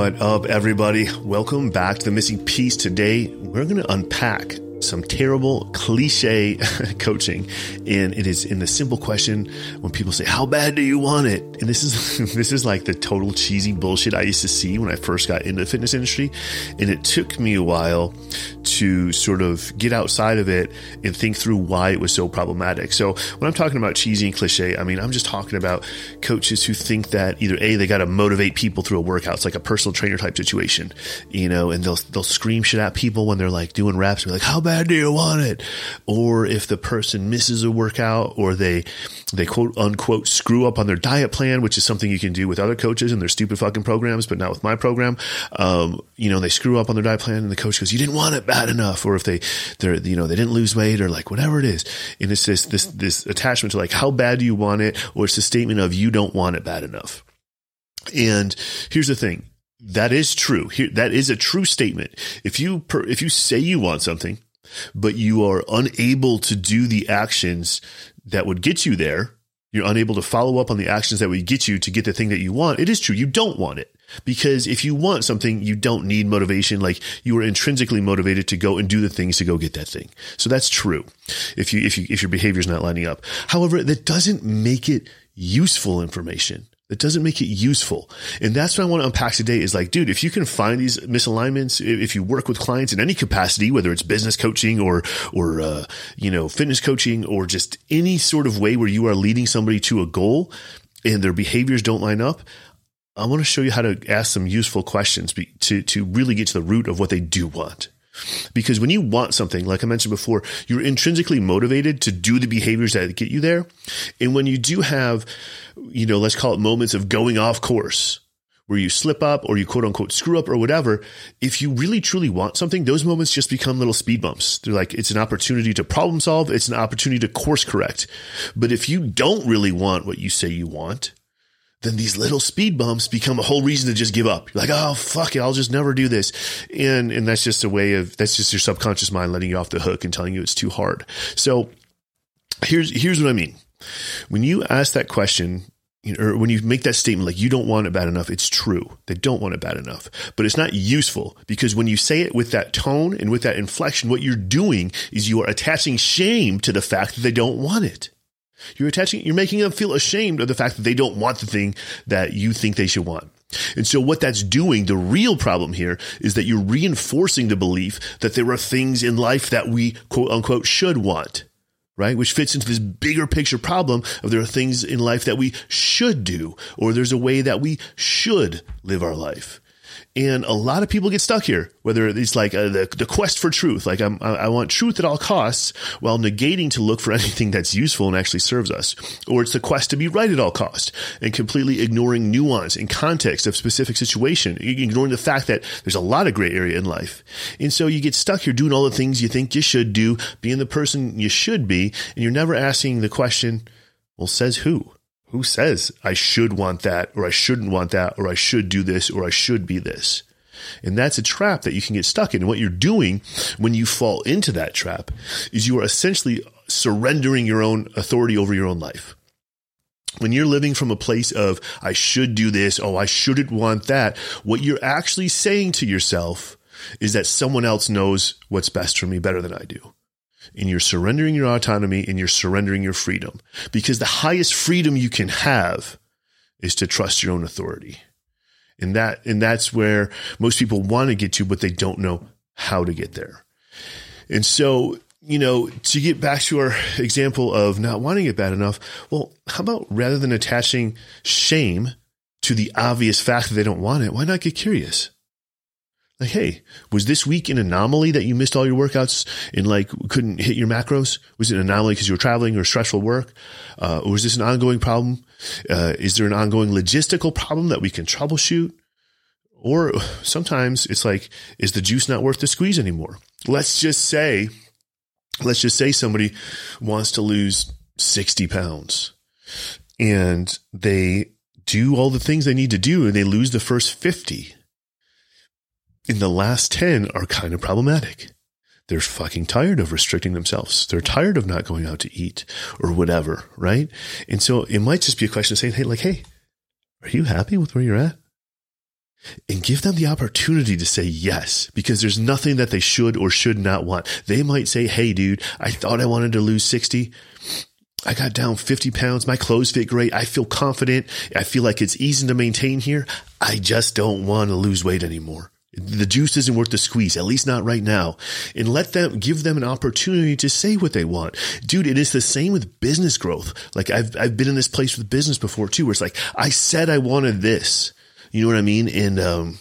What up, everybody? Welcome back to the missing piece. Today, we're going to unpack some terrible cliche coaching and it is in the simple question when people say how bad do you want it? And this is this is like the total cheesy bullshit i used to see when i first got into the fitness industry. And it took me a while to sort of get outside of it and think through why it was so problematic. So when i'm talking about cheesy and cliche i mean i'm just talking about coaches who think that either a they got to motivate people through a workout. It's like a personal trainer type situation you know and they'll they'll scream shit at people when they're like doing reps. Be like how bad bad do you want it? Or if the person misses a workout or they, they quote unquote screw up on their diet plan, which is something you can do with other coaches and their stupid fucking programs, but not with my program. Um, you know, they screw up on their diet plan and the coach goes, you didn't want it bad enough. Or if they, they're, you know, they didn't lose weight or like whatever it is. And it's this, this, this attachment to like, how bad do you want it? Or it's a statement of you don't want it bad enough. And here's the thing. That is true. Here, that is a true statement. If you, per, if you say you want something, but you are unable to do the actions that would get you there. You're unable to follow up on the actions that would get you to get the thing that you want. It is true. You don't want it because if you want something, you don't need motivation. Like you are intrinsically motivated to go and do the things to go get that thing. So that's true. If you, if you, if your behavior is not lining up. However, that doesn't make it useful information. That doesn't make it useful. And that's what I want to unpack today is like, dude, if you can find these misalignments, if you work with clients in any capacity, whether it's business coaching or, or, uh, you know, fitness coaching or just any sort of way where you are leading somebody to a goal and their behaviors don't line up, I want to show you how to ask some useful questions to, to really get to the root of what they do want. Because when you want something, like I mentioned before, you're intrinsically motivated to do the behaviors that get you there. And when you do have, you know, let's call it moments of going off course, where you slip up or you quote unquote screw up or whatever, if you really truly want something, those moments just become little speed bumps. They're like, it's an opportunity to problem solve. It's an opportunity to course correct. But if you don't really want what you say you want, then these little speed bumps become a whole reason to just give up. You're like, oh, fuck it. I'll just never do this. And, and that's just a way of, that's just your subconscious mind letting you off the hook and telling you it's too hard. So here's, here's what I mean. When you ask that question, you know, or when you make that statement, like you don't want it bad enough, it's true. They don't want it bad enough, but it's not useful because when you say it with that tone and with that inflection, what you're doing is you are attaching shame to the fact that they don't want it. You're attaching, you're making them feel ashamed of the fact that they don't want the thing that you think they should want. And so what that's doing, the real problem here is that you're reinforcing the belief that there are things in life that we quote unquote should want, right? Which fits into this bigger picture problem of there are things in life that we should do, or there's a way that we should live our life. And a lot of people get stuck here, whether it's like uh, the, the quest for truth, like I'm, I want truth at all costs while negating to look for anything that's useful and actually serves us. Or it's the quest to be right at all costs and completely ignoring nuance and context of specific situation, ignoring the fact that there's a lot of gray area in life. And so you get stuck here doing all the things you think you should do, being the person you should be, and you're never asking the question, well, says who? Who says I should want that or I shouldn't want that or I should do this or I should be this? And that's a trap that you can get stuck in. And what you're doing when you fall into that trap is you are essentially surrendering your own authority over your own life. When you're living from a place of, I should do this, oh, I shouldn't want that, what you're actually saying to yourself is that someone else knows what's best for me better than I do and you're surrendering your autonomy and you're surrendering your freedom because the highest freedom you can have is to trust your own authority. And that, and that's where most people want to get to, but they don't know how to get there. And so, you know, to get back to our example of not wanting it bad enough, well, how about rather than attaching shame to the obvious fact that they don't want it, why not get curious? Like, hey, was this week an anomaly that you missed all your workouts and like couldn't hit your macros? Was it an anomaly because you were traveling or stressful work? Uh, or is this an ongoing problem? Uh, is there an ongoing logistical problem that we can troubleshoot? Or sometimes it's like, is the juice not worth the squeeze anymore? Let's just say, let's just say somebody wants to lose 60 pounds and they do all the things they need to do and they lose the first 50 in the last 10 are kind of problematic. They're fucking tired of restricting themselves. They're tired of not going out to eat or whatever, right? And so it might just be a question of saying, Hey, like, Hey, are you happy with where you're at? and give them the opportunity to say yes because there's nothing that they should or should not want. They might say, Hey, dude, I thought I wanted to lose 60. I got down 50 pounds. My clothes fit great. I feel confident. I feel like it's easy to maintain here. I just don't want to lose weight anymore. The juice isn't worth the squeeze, at least not right now. And let them give them an opportunity to say what they want. Dude, it is the same with business growth. Like I've, I've been in this place with business before too, where it's like, I said I wanted this. You know what I mean? And, um,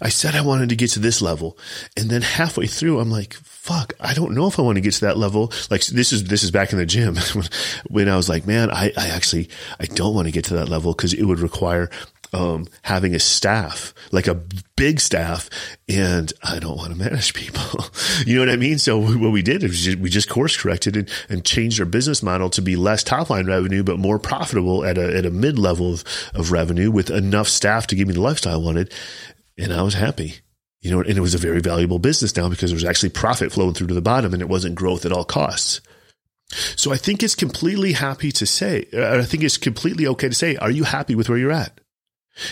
I said I wanted to get to this level. And then halfway through, I'm like, fuck, I don't know if I want to get to that level. Like this is, this is back in the gym when I was like, man, I, I actually, I don't want to get to that level because it would require um, having a staff, like a big staff, and I don't want to manage people. you know what I mean? So what we did is we just course corrected and, and changed our business model to be less top line revenue, but more profitable at a, at a mid level of, of revenue with enough staff to give me the lifestyle I wanted. And I was happy. You know, and it was a very valuable business now because there was actually profit flowing through to the bottom and it wasn't growth at all costs. So I think it's completely happy to say, I think it's completely okay to say, are you happy with where you're at?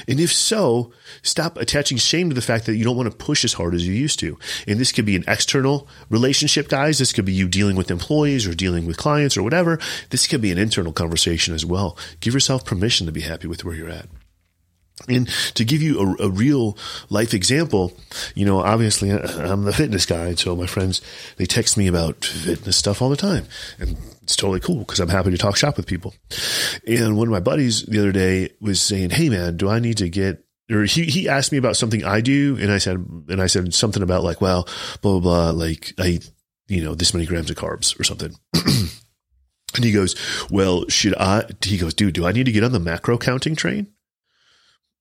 And if so, stop attaching shame to the fact that you don't want to push as hard as you used to. And this could be an external relationship, guys. This could be you dealing with employees or dealing with clients or whatever. This could be an internal conversation as well. Give yourself permission to be happy with where you're at. And to give you a, a, real life example, you know, obviously uh, I'm the fitness guy. So my friends, they text me about fitness stuff all the time. And it's totally cool because I'm happy to talk shop with people. And one of my buddies the other day was saying, Hey man, do I need to get or he, he asked me about something I do. And I said, and I said something about like, well, blah, blah, blah. Like I you know, this many grams of carbs or something. and he goes, well, should I, he goes, dude, do I need to get on the macro counting train?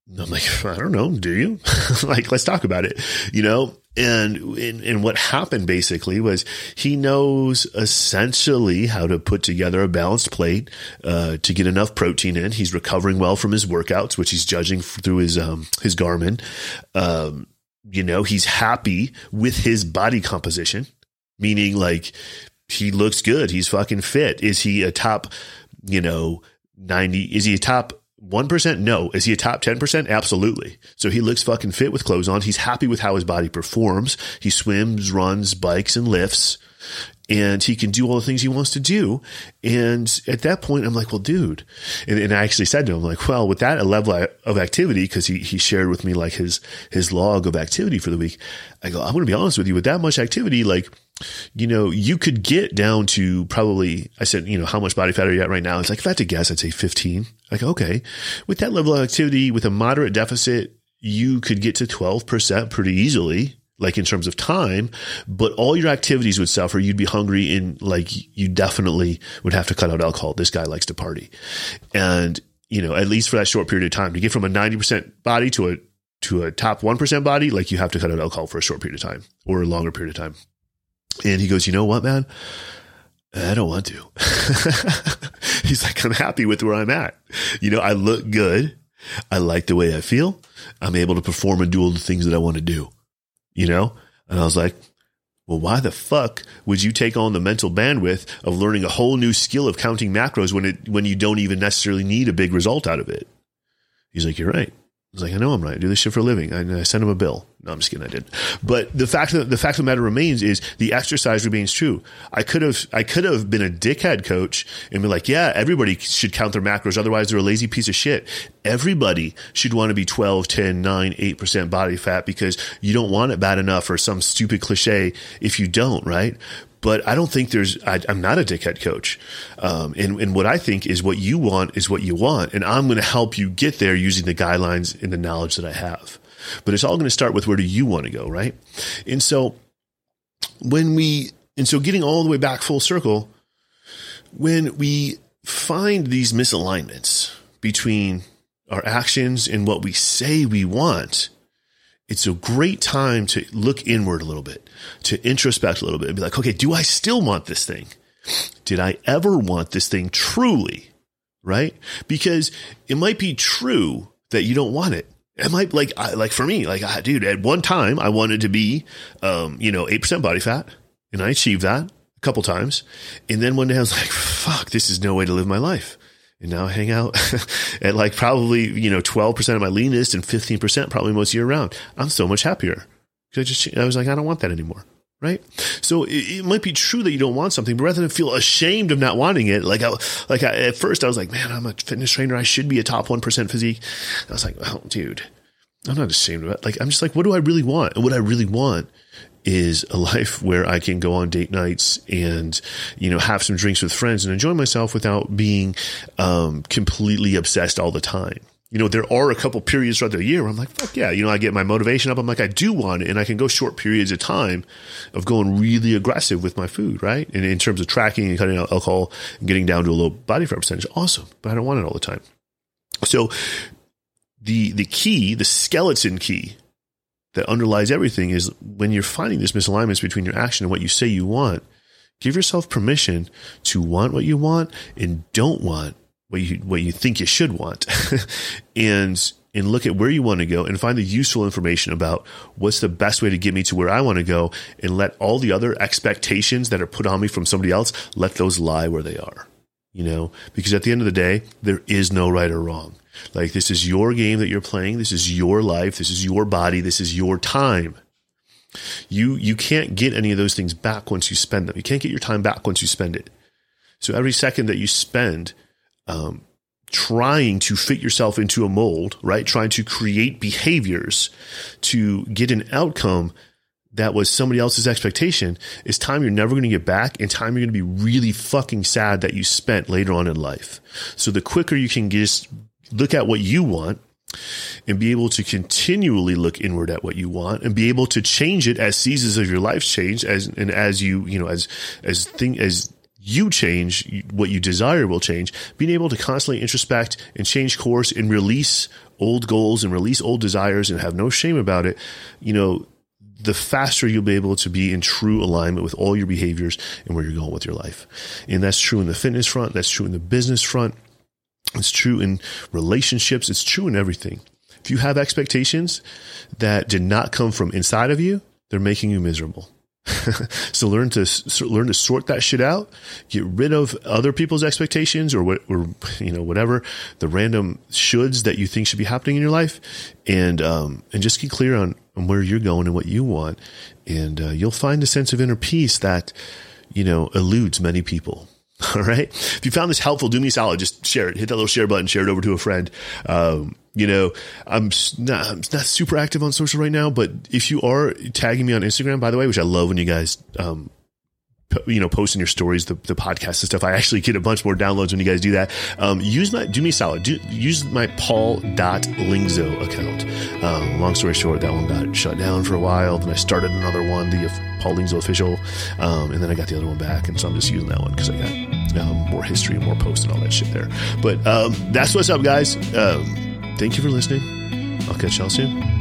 I'm like, I don't know. Do you? like, let's talk about it, you know? And, and, and what happened basically was he knows essentially how to put together a balanced plate, uh, to get enough protein in. He's recovering well from his workouts, which he's judging through his, um, his Garmin. Um, you know, he's happy with his body composition, meaning like he looks good. He's fucking fit. Is he a top, you know, 90, is he a top 1% no. Is he a top 10%? Absolutely. So he looks fucking fit with clothes on. He's happy with how his body performs. He swims, runs, bikes, and lifts. And he can do all the things he wants to do. And at that point, I'm like, well, dude. And, and I actually said to him, like, well, with that level of activity, because he, he shared with me like his, his log of activity for the week. I go, I'm going to be honest with you, with that much activity, like, you know, you could get down to probably, I said, you know, how much body fat are you at right now? It's like, if I had to guess, I'd say 15. Like, okay, with that level of activity, with a moderate deficit, you could get to 12% pretty easily, like in terms of time, but all your activities would suffer. You'd be hungry and like you definitely would have to cut out alcohol. This guy likes to party. And, you know, at least for that short period of time to get from a 90% body to a, to a top 1% body, like you have to cut out alcohol for a short period of time or a longer period of time. And he goes, you know what, man? I don't want to. He's like, I'm happy with where I'm at. You know, I look good. I like the way I feel. I'm able to perform and do all the things that I want to do, you know? And I was like, well, why the fuck would you take on the mental bandwidth of learning a whole new skill of counting macros when it, when you don't even necessarily need a big result out of it? He's like, you're right was like, I know I'm right. I do this shit for a living. I, I sent him a bill. No, I'm just kidding. I did. But the fact that the fact of the matter remains is the exercise remains true. I could have, I could have been a dickhead coach and be like, yeah, everybody should count their macros. Otherwise they're a lazy piece of shit. Everybody should want to be 12, 10, 9, 8% body fat because you don't want it bad enough or some stupid cliche if you don't, right? But I don't think there's, I, am not a dickhead coach. Um, and, and what I think is what you want is what you want. And I'm going to help you get there using the guidelines and the knowledge that I have. But it's all going to start with where do you want to go, right? And so when we, and so getting all the way back full circle, when we find these misalignments between our actions and what we say we want, it's a great time to look inward a little bit, to introspect a little bit and be like, okay, do I still want this thing? Did I ever want this thing truly? Right? Because it might be true that you don't want it. It might like, like for me, like, dude, at one time I wanted to be, um, you know, 8% body fat and I achieved that a couple times. And then one day I was like, fuck, this is no way to live my life. And now I hang out at like probably, you know, 12% of my leanest and 15% probably most year round. I'm so much happier. Cause I just, I was like, I don't want that anymore. Right. So it, it, might be true that you don't want something, but rather than feel ashamed of not wanting it, like I, like I, at first I was like, man, I'm a fitness trainer. I should be a top 1% physique. I was like, well, dude, I'm not ashamed of it. Like, I'm just like, what do I really want? And what I really want is a life where I can go on date nights and, you know, have some drinks with friends and enjoy myself without being um, completely obsessed all the time. You know, there are a couple periods throughout the year where I'm like, fuck yeah, you know, I get my motivation up. I'm like, I do want it. And I can go short periods of time of going really aggressive with my food, right? And in terms of tracking and cutting out alcohol and getting down to a low body fat percentage, awesome. But I don't want it all the time. So the, the key, the skeleton key that underlies everything is when you're finding this misalignments between your action and what you say you want, give yourself permission to want what you want and don't want what you what you think you should want. and and look at where you want to go and find the useful information about what's the best way to get me to where I want to go and let all the other expectations that are put on me from somebody else let those lie where they are. You know, because at the end of the day, there is no right or wrong. Like this is your game that you're playing. This is your life. This is your body. This is your time. You you can't get any of those things back once you spend them. You can't get your time back once you spend it. So every second that you spend um, trying to fit yourself into a mold, right? Trying to create behaviors to get an outcome that was somebody else's expectation is time you're never going to get back and time you're going to be really fucking sad that you spent later on in life. So the quicker you can just look at what you want and be able to continually look inward at what you want and be able to change it as seasons of your life change as and as you you know as as thing as you change what you desire will change being able to constantly introspect and change course and release old goals and release old desires and have no shame about it you know the faster you'll be able to be in true alignment with all your behaviors and where you're going with your life and that's true in the fitness front that's true in the business front it's true in relationships. It's true in everything. If you have expectations that did not come from inside of you, they're making you miserable. so learn to learn to sort that shit out. Get rid of other people's expectations or what, or you know whatever the random shoulds that you think should be happening in your life, and um, and just get clear on, on where you're going and what you want, and uh, you'll find a sense of inner peace that you know eludes many people. All right. If you found this helpful, do me a solid. Just share it. Hit that little share button. Share it over to a friend. Um, you know, I'm not, I'm not super active on social right now, but if you are tagging me on Instagram, by the way, which I love when you guys, um, you know, posting your stories, the, the podcast and stuff. I actually get a bunch more downloads when you guys do that. Um, use my, do me solid. Do, use my paul.lingzo account. Um, long story short, that one got shut down for a while. Then I started another one, the Paul Lingzo official. Um, and then I got the other one back. And so I'm just using that one because I got um, more history and more posts and all that shit there. But um, that's what's up, guys. Thank you for listening. I'll catch y'all soon.